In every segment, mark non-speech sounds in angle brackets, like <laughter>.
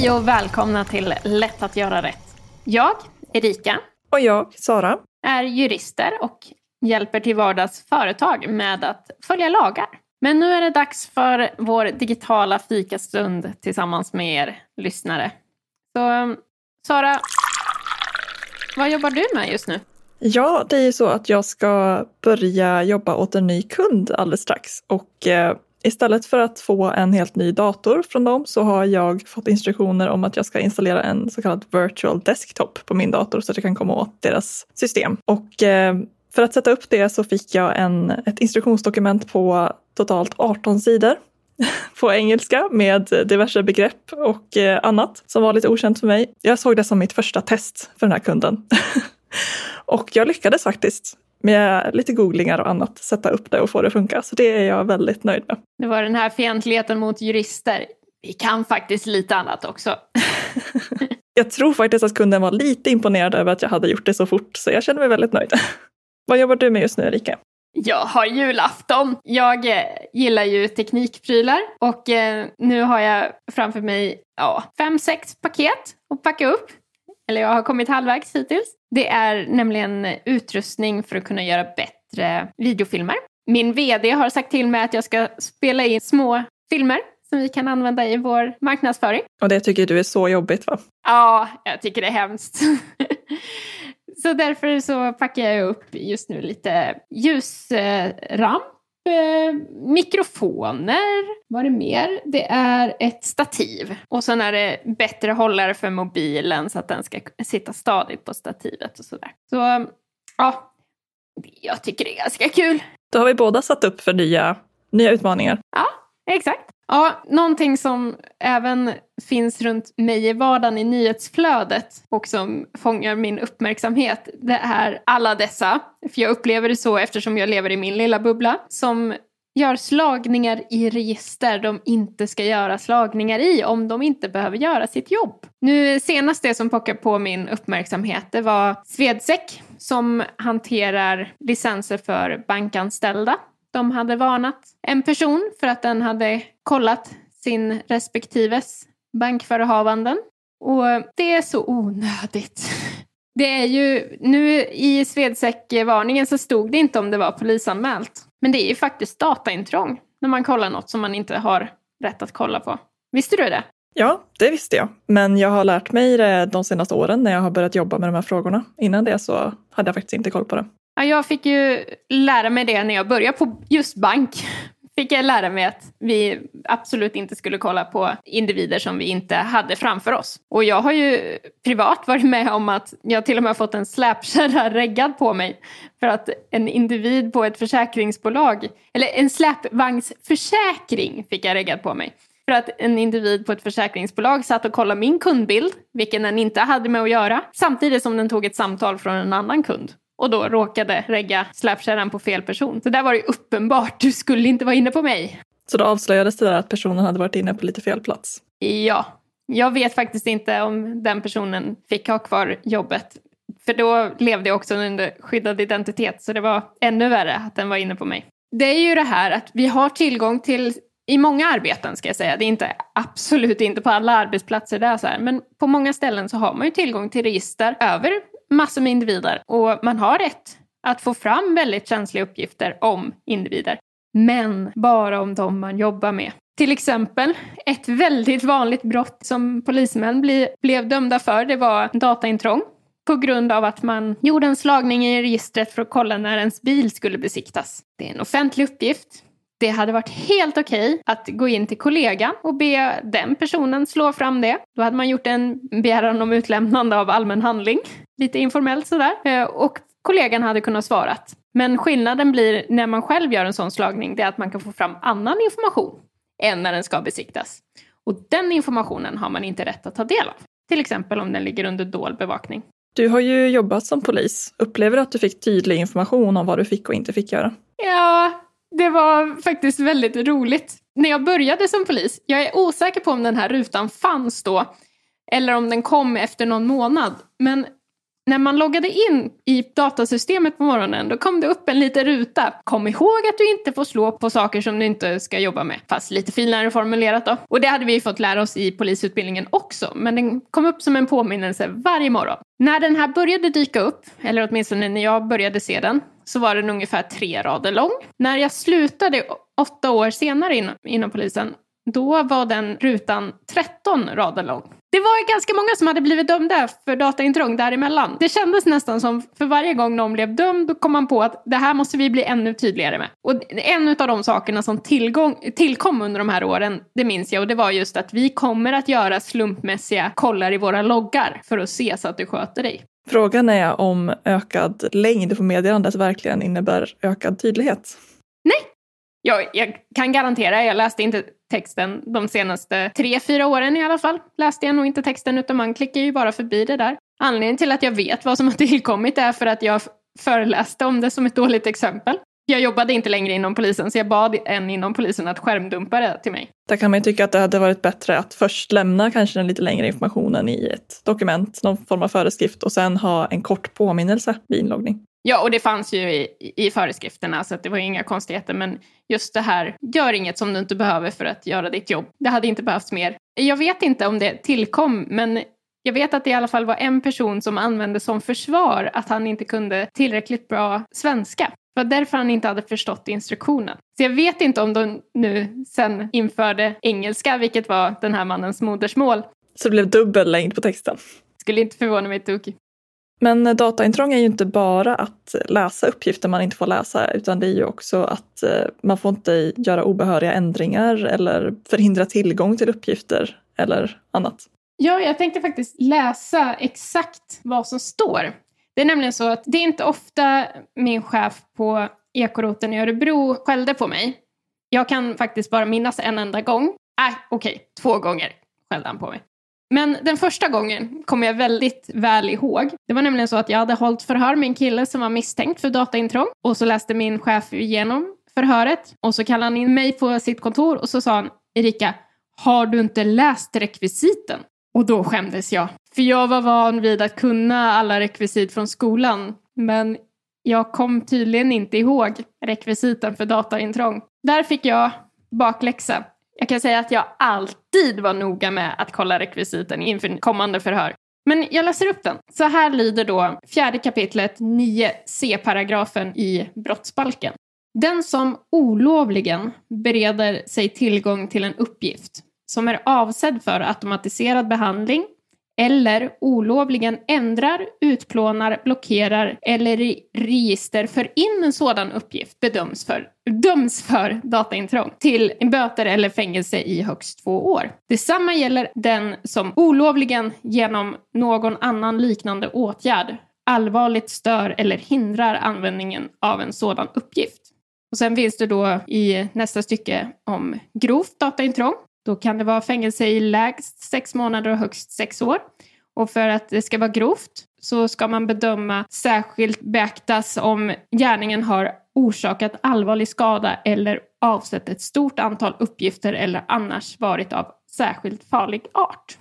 Hej och välkomna till Lätt att göra rätt. Jag, Erika, Och jag, Sara. är jurister och hjälper till vardags företag med att följa lagar. Men nu är det dags för vår digitala fikastund tillsammans med er lyssnare. Så Sara, vad jobbar du med just nu? Ja, det är ju så att jag ska börja jobba åt en ny kund alldeles strax. Och eh, istället för att få en helt ny dator från dem så har jag fått instruktioner om att jag ska installera en så kallad virtual desktop på min dator så att jag kan komma åt deras system. Och eh, för att sätta upp det så fick jag en, ett instruktionsdokument på totalt 18 sidor <laughs> på engelska med diverse begrepp och eh, annat som var lite okänt för mig. Jag såg det som mitt första test för den här kunden. <laughs> och jag lyckades faktiskt med lite googlingar och annat sätta upp det och få det att funka. Så det är jag väldigt nöjd med. Det var den här fientligheten mot jurister. Vi kan faktiskt lite annat också. <laughs> Jag tror faktiskt att kunden var lite imponerad över att jag hade gjort det så fort, så jag känner mig väldigt nöjd. <laughs> Vad jobbar du med just nu, Erika? Jag har julafton. Jag eh, gillar ju teknikprylar och eh, nu har jag framför mig ja, fem, sex paket att packa upp. Eller jag har kommit halvvägs hittills. Det är nämligen utrustning för att kunna göra bättre videofilmer. Min VD har sagt till mig att jag ska spela in små filmer som vi kan använda i vår marknadsföring. Och det tycker du är så jobbigt, va? Ja, jag tycker det är hemskt. <laughs> så därför så packar jag upp just nu lite ljusramp, eh, mikrofoner, vad är det mer? Det är ett stativ och sen är det bättre hållare för mobilen så att den ska sitta stadigt på stativet och sådär. Så ja, jag tycker det är ganska kul. Då har vi båda satt upp för nya, nya utmaningar. Ja, exakt. Ja, någonting som även finns runt mig i vardagen i nyhetsflödet och som fångar min uppmärksamhet, det är alla dessa, för jag upplever det så eftersom jag lever i min lilla bubbla, som gör slagningar i register de inte ska göra slagningar i om de inte behöver göra sitt jobb. Nu senast det som pockar på min uppmärksamhet det var Swedsec som hanterar licenser för bankanställda de hade varnat en person för att den hade kollat sin respektives bankförehavanden. Och det är så onödigt. Det är ju, nu i Swedsec-varningen så stod det inte om det var polisanmält. Men det är ju faktiskt dataintrång när man kollar något som man inte har rätt att kolla på. Visste du det? Ja, det visste jag. Men jag har lärt mig det de senaste åren när jag har börjat jobba med de här frågorna. Innan det så hade jag faktiskt inte koll på det. Ja, jag fick ju lära mig det när jag började på just bank. <laughs> Fick jag lära mig att vi absolut inte skulle kolla på individer som vi inte hade framför oss. Och jag har ju privat varit med om att jag till och med fått en släpkärra <laughs> reggad på mig för att en individ på ett försäkringsbolag, eller en släpvagnsförsäkring fick jag reggad på mig. För att en individ på ett försäkringsbolag satt och kollade min kundbild, vilken den inte hade med att göra, samtidigt som den tog ett samtal från en annan kund och då råkade regga släpkärran på fel person. Så där var det uppenbart, du skulle inte vara inne på mig. Så då avslöjades det där att personen hade varit inne på lite fel plats? Ja. Jag vet faktiskt inte om den personen fick ha kvar jobbet. För då levde jag också under skyddad identitet, så det var ännu värre att den var inne på mig. Det är ju det här att vi har tillgång till i många arbeten ska jag säga, det är inte absolut inte på alla arbetsplatser det är så här, men på många ställen så har man ju tillgång till register över massor med individer och man har rätt att få fram väldigt känsliga uppgifter om individer. Men bara om de man jobbar med. Till exempel, ett väldigt vanligt brott som polismän bli, blev dömda för, det var dataintrång. På grund av att man gjorde en slagning i registret för att kolla när ens bil skulle besiktas. Det är en offentlig uppgift. Det hade varit helt okej okay att gå in till kollegan och be den personen slå fram det. Då hade man gjort en begäran om utlämnande av allmän handling. Lite informellt sådär. Eh, och kollegan hade kunnat svarat. Men skillnaden blir när man själv gör en sån slagning, det är att man kan få fram annan information än när den ska besiktas. Och den informationen har man inte rätt att ta del av. Till exempel om den ligger under dold bevakning. Du har ju jobbat som polis. Upplever du att du fick tydlig information om vad du fick och inte fick göra? Ja, det var faktiskt väldigt roligt. När jag började som polis, jag är osäker på om den här rutan fanns då, eller om den kom efter någon månad. Men När man loggade in i datasystemet på morgonen då kom det upp en liten ruta. Kom ihåg att du inte får slå på saker som du inte ska jobba med. Fast lite finare formulerat då. Och det hade vi fått lära oss i polisutbildningen också. Men den kom upp som en påminnelse varje morgon. När den här började dyka upp, eller åtminstone när jag började se den, så var den ungefär tre rader lång. När jag slutade åtta år senare inom, inom polisen, då var den rutan 13 rader lång. Det var ganska många som hade blivit dömda för dataintrång däremellan. Det kändes nästan som för varje gång någon blev dömd kom man på att det här måste vi bli ännu tydligare med. Och en av de sakerna som tillgång, tillkom under de här åren, det minns jag, och det var just att vi kommer att göra slumpmässiga kollar i våra loggar för att se så att du sköter dig. Frågan är om ökad längd på meddelandet verkligen innebär ökad tydlighet. Nej, jag, jag, kan garantera, jag läste inte texten de senaste tre, fyra åren i alla fall. Läste jag nog inte texten utan man klickar ju bara förbi det där. Anledningen till att jag vet vad som har tillkommit är för att jag föreläste om det som ett dåligt exempel. Jag jobbade inte längre inom polisen så jag bad en inom polisen att skärmdumpa det till mig. Där kan man ju tycka att det hade varit bättre att först lämna kanske den lite längre informationen i ett dokument, någon form av föreskrift och sen ha en kort påminnelse vid inloggning. Ja, och det fanns ju i, i föreskrifterna så det var inga konstigheter. Men just det här, gör inget som du inte behöver för att göra ditt jobb. Det hade inte behövts mer. Jag vet inte om det tillkom, men jag vet att det i alla fall var en person som använde som försvar att han inte kunde tillräckligt bra svenska. Var därför han inte hade förstått instruktionen. Så jag vet inte om de nu sen införde engelska, vilket var den här mannens modersmål. Så det blev dubbel längd på texten? Skulle inte förvåna mig ett dugg. Men dataintrång är ju inte bara att läsa uppgifter man inte får läsa, utan det är ju också att eh, man får inte göra obehöriga ändringar eller förhindra tillgång till uppgifter eller annat. Ja, jag tänkte faktiskt läsa exakt vad som står. Det är nämligen så att det är inte ofta min chef på ekoroten i Örebro skällde på mig. Jag kan faktiskt bara minnas en enda gång. Nej, äh, okej, okay, två gånger skällde han på mig. Men den första gången kommer jag väldigt väl ihåg. Det var nämligen så att jag hade hållit förhör med en kille som var misstänkt för dataintrång. Och så läste min chef igenom förhöret. Och så kallade han in mig på sitt kontor och så sa han Erika, har du inte läst rekvisiten? Och då skämdes jag. För jag var van vid att kunna alla rekvisit från skolan. Men jag kom tydligen inte ihåg rekvisiten för dataintrång. Där fick jag bakläxa. Jag kan säga att jag alltid var noga med att kolla rekvisiten inför kommande förhör. Men jag läser upp den. Så här lyder då fjärde kapitlet 9c-paragrafen i brottsbalken. Den som olovligen bereder sig tillgång till en uppgift som är avsedd för automatiserad behandling eller olovligen ändrar, utplånar, blockerar eller i register för in en sådan uppgift bedöms för, döms för dataintrång till böter eller fängelse i högst två år. Detsamma gäller den som olovligen genom någon annan liknande åtgärd allvarligt stör eller hindrar användningen av en sådan uppgift. Och sen finns det då i nästa stycke om grovt dataintrång då kan det vara fängelse i lägst sex månader och högst sex år. Och för att det ska vara grovt så ska man bedöma särskilt beaktas om gärningen har orsakat allvarlig skada eller avsett ett stort antal uppgifter eller annars varit av särskilt farlig art.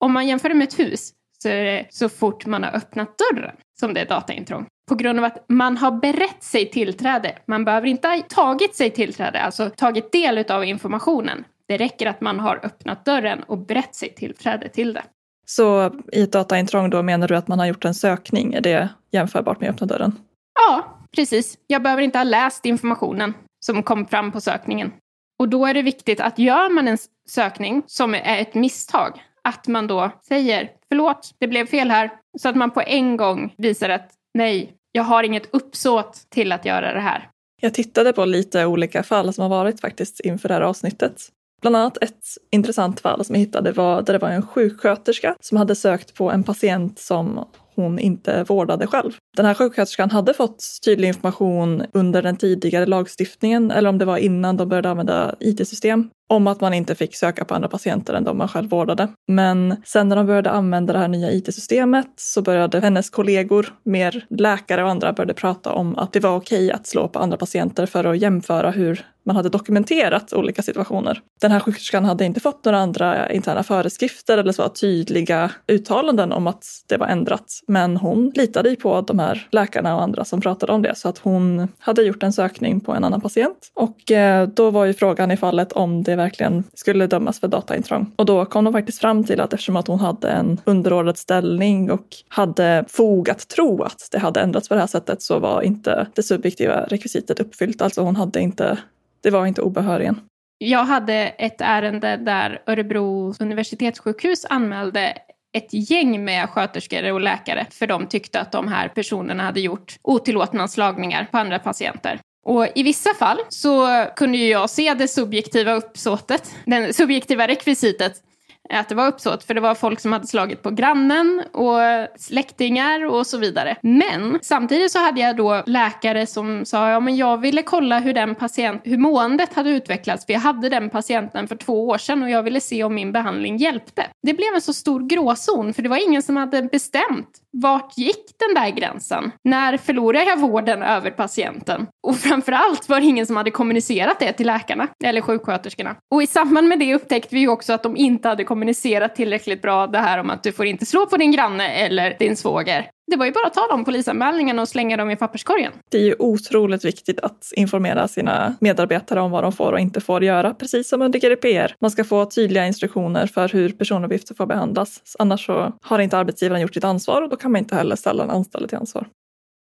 Om man jämför det med ett hus så är det så fort man har öppnat dörren som det är dataintrång. På grund av att man har berett sig tillträde. Man behöver inte ha tagit sig tillträde, alltså tagit del av informationen. Det räcker att man har öppnat dörren och berett sig tillträde till det. Så i ett dataintrång då menar du att man har gjort en sökning? Är det jämförbart med öppna dörren? Ja, precis. Jag behöver inte ha läst informationen som kom fram på sökningen. Och då är det viktigt att gör man en sökning som är ett misstag, att man då säger förlåt, det blev fel här. Så att man på en gång visar att nej, jag har inget uppsåt till att göra det här. Jag tittade på lite olika fall som har varit faktiskt inför det här avsnittet. Bland annat ett intressant fall som jag hittade var där det var en sjuksköterska som hade sökt på en patient som hon inte vårdade själv. Den här sjuksköterskan hade fått tydlig information under den tidigare lagstiftningen eller om det var innan de började använda IT-system om att man inte fick söka på andra patienter än de man själv vårdade. Men sen när de började använda det här nya IT-systemet så började hennes kollegor, mer läkare och andra, började prata om att det var okej att slå på andra patienter för att jämföra hur man hade dokumenterat olika situationer. Den här sjuksköterskan hade inte fått några andra interna föreskrifter eller så tydliga uttalanden om att det var ändrat. Men hon litade ju på de här läkarna och andra som pratade om det så att hon hade gjort en sökning på en annan patient. Och eh, då var ju frågan i fallet om det det verkligen skulle dömas för dataintrång. Och då kom de faktiskt fram till att eftersom att hon hade en underordnad ställning och hade fog att tro att det hade ändrats på det här sättet så var inte det subjektiva rekvisitet uppfyllt. Alltså hon hade inte det var inte obehörigen. Jag hade ett ärende där Örebro universitetssjukhus anmälde ett gäng med sköterskor och läkare för de tyckte att de här personerna hade gjort otillåtna slagningar på andra patienter. Och i vissa fall så kunde ju jag se det subjektiva uppsåtet, det subjektiva rekvisitet att det var uppsåt, för det var folk som hade slagit på grannen och släktingar och så vidare. Men samtidigt så hade jag då läkare som sa, ja men jag ville kolla hur den patient, hur måendet hade utvecklats, för jag hade den patienten för två år sedan och jag ville se om min behandling hjälpte. Det blev en så stor gråzon, för det var ingen som hade bestämt vart gick den där gränsen? När förlorade jag vården över patienten? Och framförallt var det ingen som hade kommunicerat det till läkarna eller sjuksköterskorna. Och i samband med det upptäckte vi ju också att de inte hade kommunicerat tillräckligt bra det här om att du får inte slå på din granne eller din svåger. Det var ju bara att ta de polisanmälningarna och slänga dem i papperskorgen. Det är ju otroligt viktigt att informera sina medarbetare om vad de får och inte får göra, precis som under GDPR. Man ska få tydliga instruktioner för hur personuppgifter får behandlas. Annars så har inte arbetsgivaren gjort sitt ansvar och då kan man inte heller ställa en anställd till ansvar.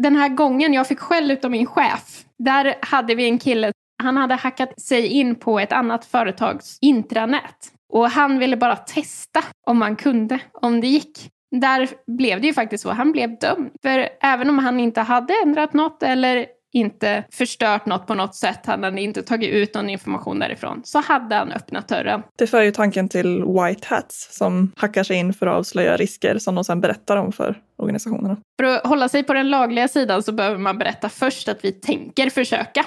Den här gången jag fick skäll utav min chef, där hade vi en kille, han hade hackat sig in på ett annat företags intranät. Och han ville bara testa om man kunde, om det gick. Där blev det ju faktiskt så, han blev dömd. För även om han inte hade ändrat något eller inte förstört något på något sätt, han hade inte tagit ut någon information därifrån, så hade han öppnat dörren. Det för ju tanken till White Hats som hackar sig in för att avslöja risker som de sedan berättar om för organisationerna. För att hålla sig på den lagliga sidan så behöver man berätta först att vi tänker försöka.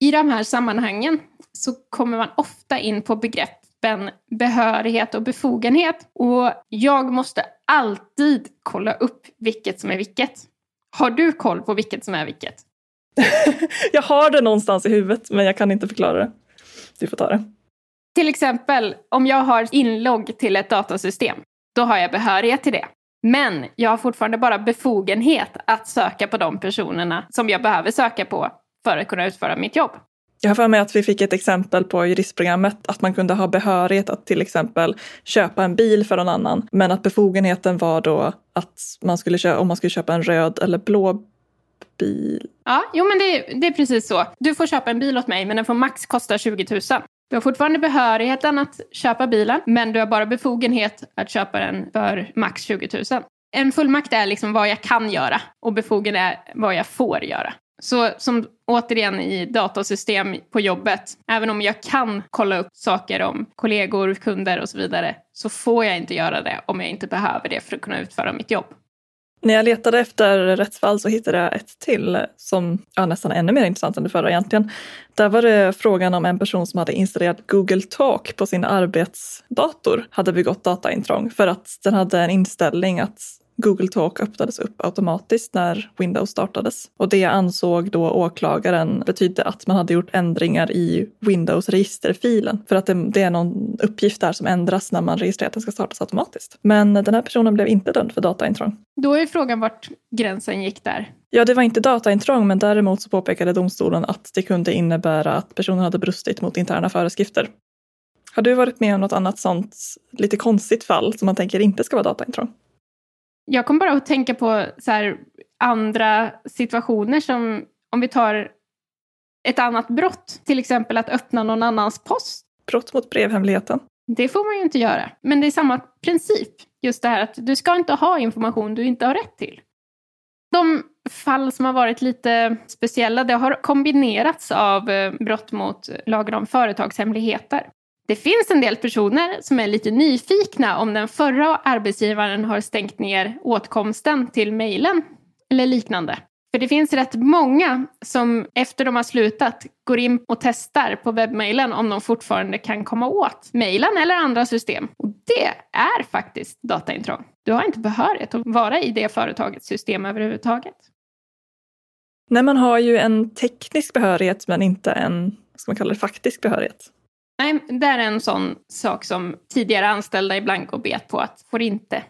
I de här sammanhangen så kommer man ofta in på begrepp begreppen behörighet och befogenhet. Och jag måste alltid kolla upp vilket som är vilket. Har du koll på vilket som är vilket? <laughs> jag har det någonstans i huvudet men jag kan inte förklara det. Du får ta det. Till exempel om jag har inlogg till ett datasystem, då har jag behörighet till det. Men jag har fortfarande bara befogenhet att söka på de personerna som jag behöver söka på för att kunna utföra mitt jobb. Jag har för mig att vi fick ett exempel på juristprogrammet att man kunde ha behörighet att till exempel köpa en bil för någon annan. Men att befogenheten var då att man skulle köpa, om man skulle köpa en röd eller blå bil. Ja, jo men det, det är precis så. Du får köpa en bil åt mig men den får max kosta 20 000. Du har fortfarande behörigheten att köpa bilen men du har bara befogenhet att köpa den för max 20 000. En fullmakt är liksom vad jag kan göra och befogen är vad jag får göra. Så som återigen i datasystem på jobbet, även om jag kan kolla upp saker om kollegor, kunder och så vidare, så får jag inte göra det om jag inte behöver det för att kunna utföra mitt jobb. När jag letade efter rättsfall så hittade jag ett till som ja, nästan ännu mer intressant än det förra egentligen. Där var det frågan om en person som hade installerat Google Talk på sin arbetsdator hade begått dataintrång för att den hade en inställning att Google Talk öppnades upp automatiskt när Windows startades. Och det ansåg då åklagaren betydde att man hade gjort ändringar i Windows registerfilen. För att det, det är någon uppgift där som ändras när man registrerar att den ska startas automatiskt. Men den här personen blev inte dömd för dataintrång. Då är frågan vart gränsen gick där. Ja, det var inte dataintrång, men däremot så påpekade domstolen att det kunde innebära att personen hade brustit mot interna föreskrifter. Har du varit med om något annat sånt lite konstigt fall som man tänker inte ska vara dataintrång? Jag kom bara att tänka på så här, andra situationer som om vi tar ett annat brott, till exempel att öppna någon annans post. Brott mot brevhemligheten. Det får man ju inte göra. Men det är samma princip. Just det här att du ska inte ha information du inte har rätt till. De fall som har varit lite speciella, det har kombinerats av eh, brott mot lagen om företagshemligheter. Det finns en del personer som är lite nyfikna om den förra arbetsgivaren har stängt ner åtkomsten till mejlen eller liknande. För det finns rätt många som efter de har slutat går in och testar på webbmailen om de fortfarande kan komma åt mailen eller andra system. Och det är faktiskt dataintrång. Du har inte behörighet att vara i det företagets system överhuvudtaget. Nej, man har ju en teknisk behörighet men inte en, vad ska man kalla det, faktisk behörighet. Nej, det är en sån sak som tidigare anställda i Blanco bet på att får inte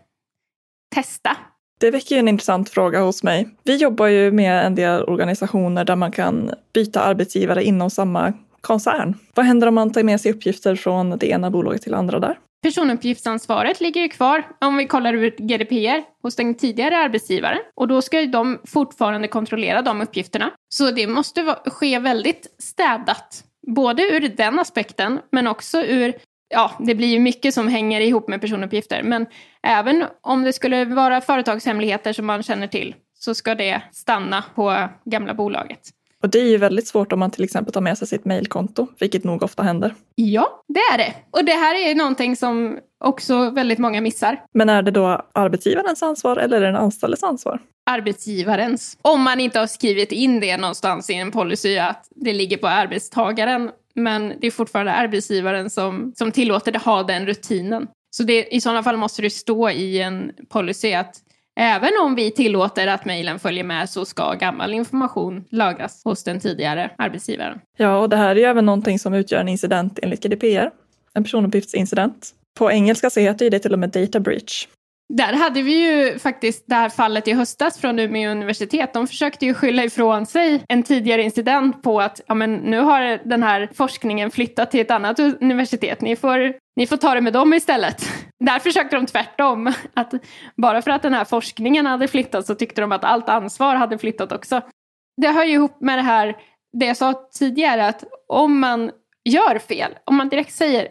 testa. Det väcker ju en intressant fråga hos mig. Vi jobbar ju med en del organisationer där man kan byta arbetsgivare inom samma koncern. Vad händer om man tar med sig uppgifter från det ena bolaget till andra där? Personuppgiftsansvaret ligger ju kvar, om vi kollar ur GDPR, hos den tidigare arbetsgivaren. Och då ska ju de fortfarande kontrollera de uppgifterna. Så det måste ske väldigt städat. Både ur den aspekten, men också ur ja, det blir ju mycket som hänger ihop med personuppgifter. Men även om det skulle vara företagshemligheter som man känner till så ska det stanna på gamla bolaget. Och det är ju väldigt svårt om man till exempel tar med sig sitt mejlkonto, vilket nog ofta händer. Ja, det är det. Och det här är någonting som också väldigt många missar. Men är det då arbetsgivarens ansvar eller är det den anställdes ansvar? Arbetsgivarens. Om man inte har skrivit in det någonstans i en policy att det ligger på arbetstagaren. Men det är fortfarande arbetsgivaren som, som tillåter det ha den rutinen. Så det, i sådana fall måste det stå i en policy att Även om vi tillåter att mejlen följer med så ska gammal information lagras hos den tidigare arbetsgivaren. Ja, och det här är ju även någonting som utgör en incident enligt GDPR, en personuppgiftsincident. På engelska så heter det till och med data breach. Där hade vi ju faktiskt det här fallet i höstas från Umeå universitet. De försökte ju skylla ifrån sig en tidigare incident på att ja, men nu har den här forskningen flyttat till ett annat universitet. Ni får, ni får ta det med dem istället. Där försökte de tvärtom. Att bara för att den här forskningen hade flyttat så tyckte de att allt ansvar hade flyttat också. Det hör ju ihop med det här, det jag sa tidigare, att om man gör fel, om man direkt säger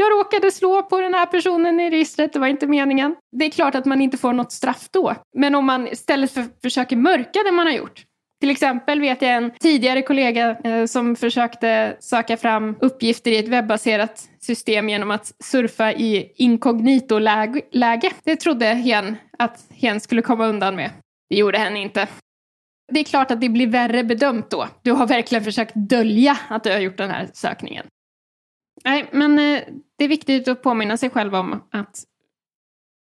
jag råkade slå på den här personen i registret, det var inte meningen. Det är klart att man inte får något straff då. Men om man istället för försöker mörka det man har gjort. Till exempel vet jag en tidigare kollega eh, som försökte söka fram uppgifter i ett webbaserat system genom att surfa i inkognito-läge. Det trodde hen att hen skulle komma undan med. Det gjorde hen inte. Det är klart att det blir värre bedömt då. Du har verkligen försökt dölja att du har gjort den här sökningen. Nej, men eh, det är viktigt att påminna sig själv om att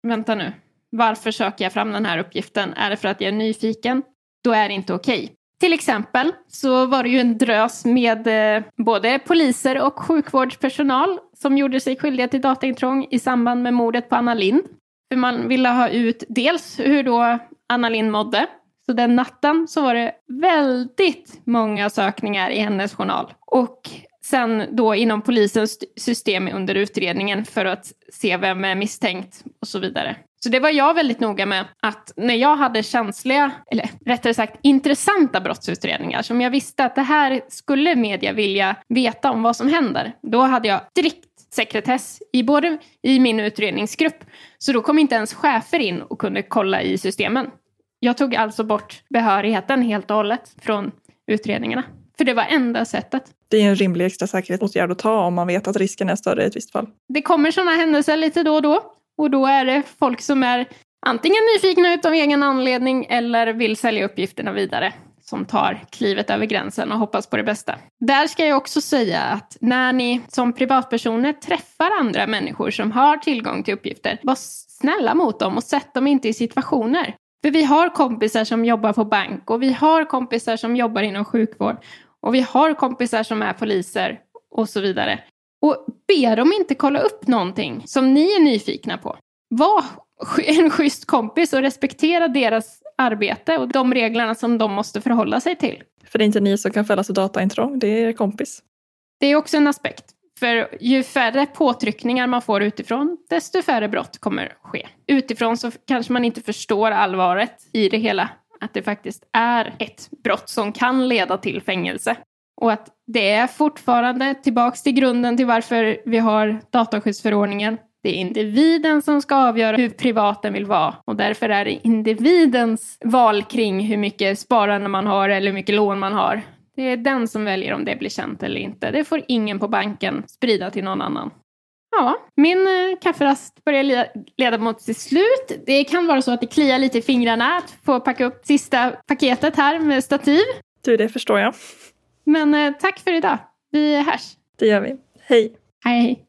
vänta nu, varför söker jag fram den här uppgiften? Är det för att jag är nyfiken? Då är det inte okej. Okay. Till exempel så var det ju en drös med eh, både poliser och sjukvårdspersonal som gjorde sig skyldiga till dataintrång i samband med mordet på Anna Lind. För man ville ha ut dels hur då Anna Lind mådde. Så den natten så var det väldigt många sökningar i hennes journal. Och sen då inom polisens system under utredningen för att se vem är misstänkt och så vidare. Så det var jag väldigt noga med att när jag hade känsliga, eller rättare sagt intressanta brottsutredningar som jag visste att det här skulle media vilja veta om vad som händer. Då hade jag strikt sekretess i både i min utredningsgrupp. Så då kom inte ens chefer in och kunde kolla i systemen. Jag tog alltså bort behörigheten helt och hållet från utredningarna. För det var enda sättet. Det är en rimlig extra säkerhetsåtgärd att ta om man vet att risken är större i ett visst fall. Det kommer sådana händelser lite då och då. Och då är det folk som är antingen nyfikna utav egen anledning eller vill sälja uppgifterna vidare som tar klivet över gränsen och hoppas på det bästa. Där ska jag också säga att när ni som privatpersoner träffar andra människor som har tillgång till uppgifter, var snälla mot dem och sätt dem inte i situationer. För vi har kompisar som jobbar på bank och vi har kompisar som jobbar inom sjukvård och vi har kompisar som är poliser och så vidare. Och be dem inte kolla upp någonting som ni är nyfikna på. Var en schysst kompis och respektera deras arbete och de reglerna som de måste förhålla sig till. För det är inte ni som kan fällas för dataintrång, det är er kompis. Det är också en aspekt. För ju färre påtryckningar man får utifrån, desto färre brott kommer ske. Utifrån så kanske man inte förstår allvaret i det hela. Att det faktiskt är ett brott som kan leda till fängelse. Och att det är fortfarande tillbaks till grunden till varför vi har dataskyddsförordningen. Det är individen som ska avgöra hur privat den vill vara och därför är det individens val kring hur mycket sparande man har eller hur mycket lån man har. Det är den som väljer om det blir känt eller inte. Det får ingen på banken sprida till någon annan. Ja, min eh, kafferast börjar leda mot sitt slut. Det kan vara så att det kliar lite i fingrarna att få packa upp sista paketet här med stativ. Du, det förstår jag. Men eh, tack för idag. Vi hörs. Det gör vi. Hej. Hej.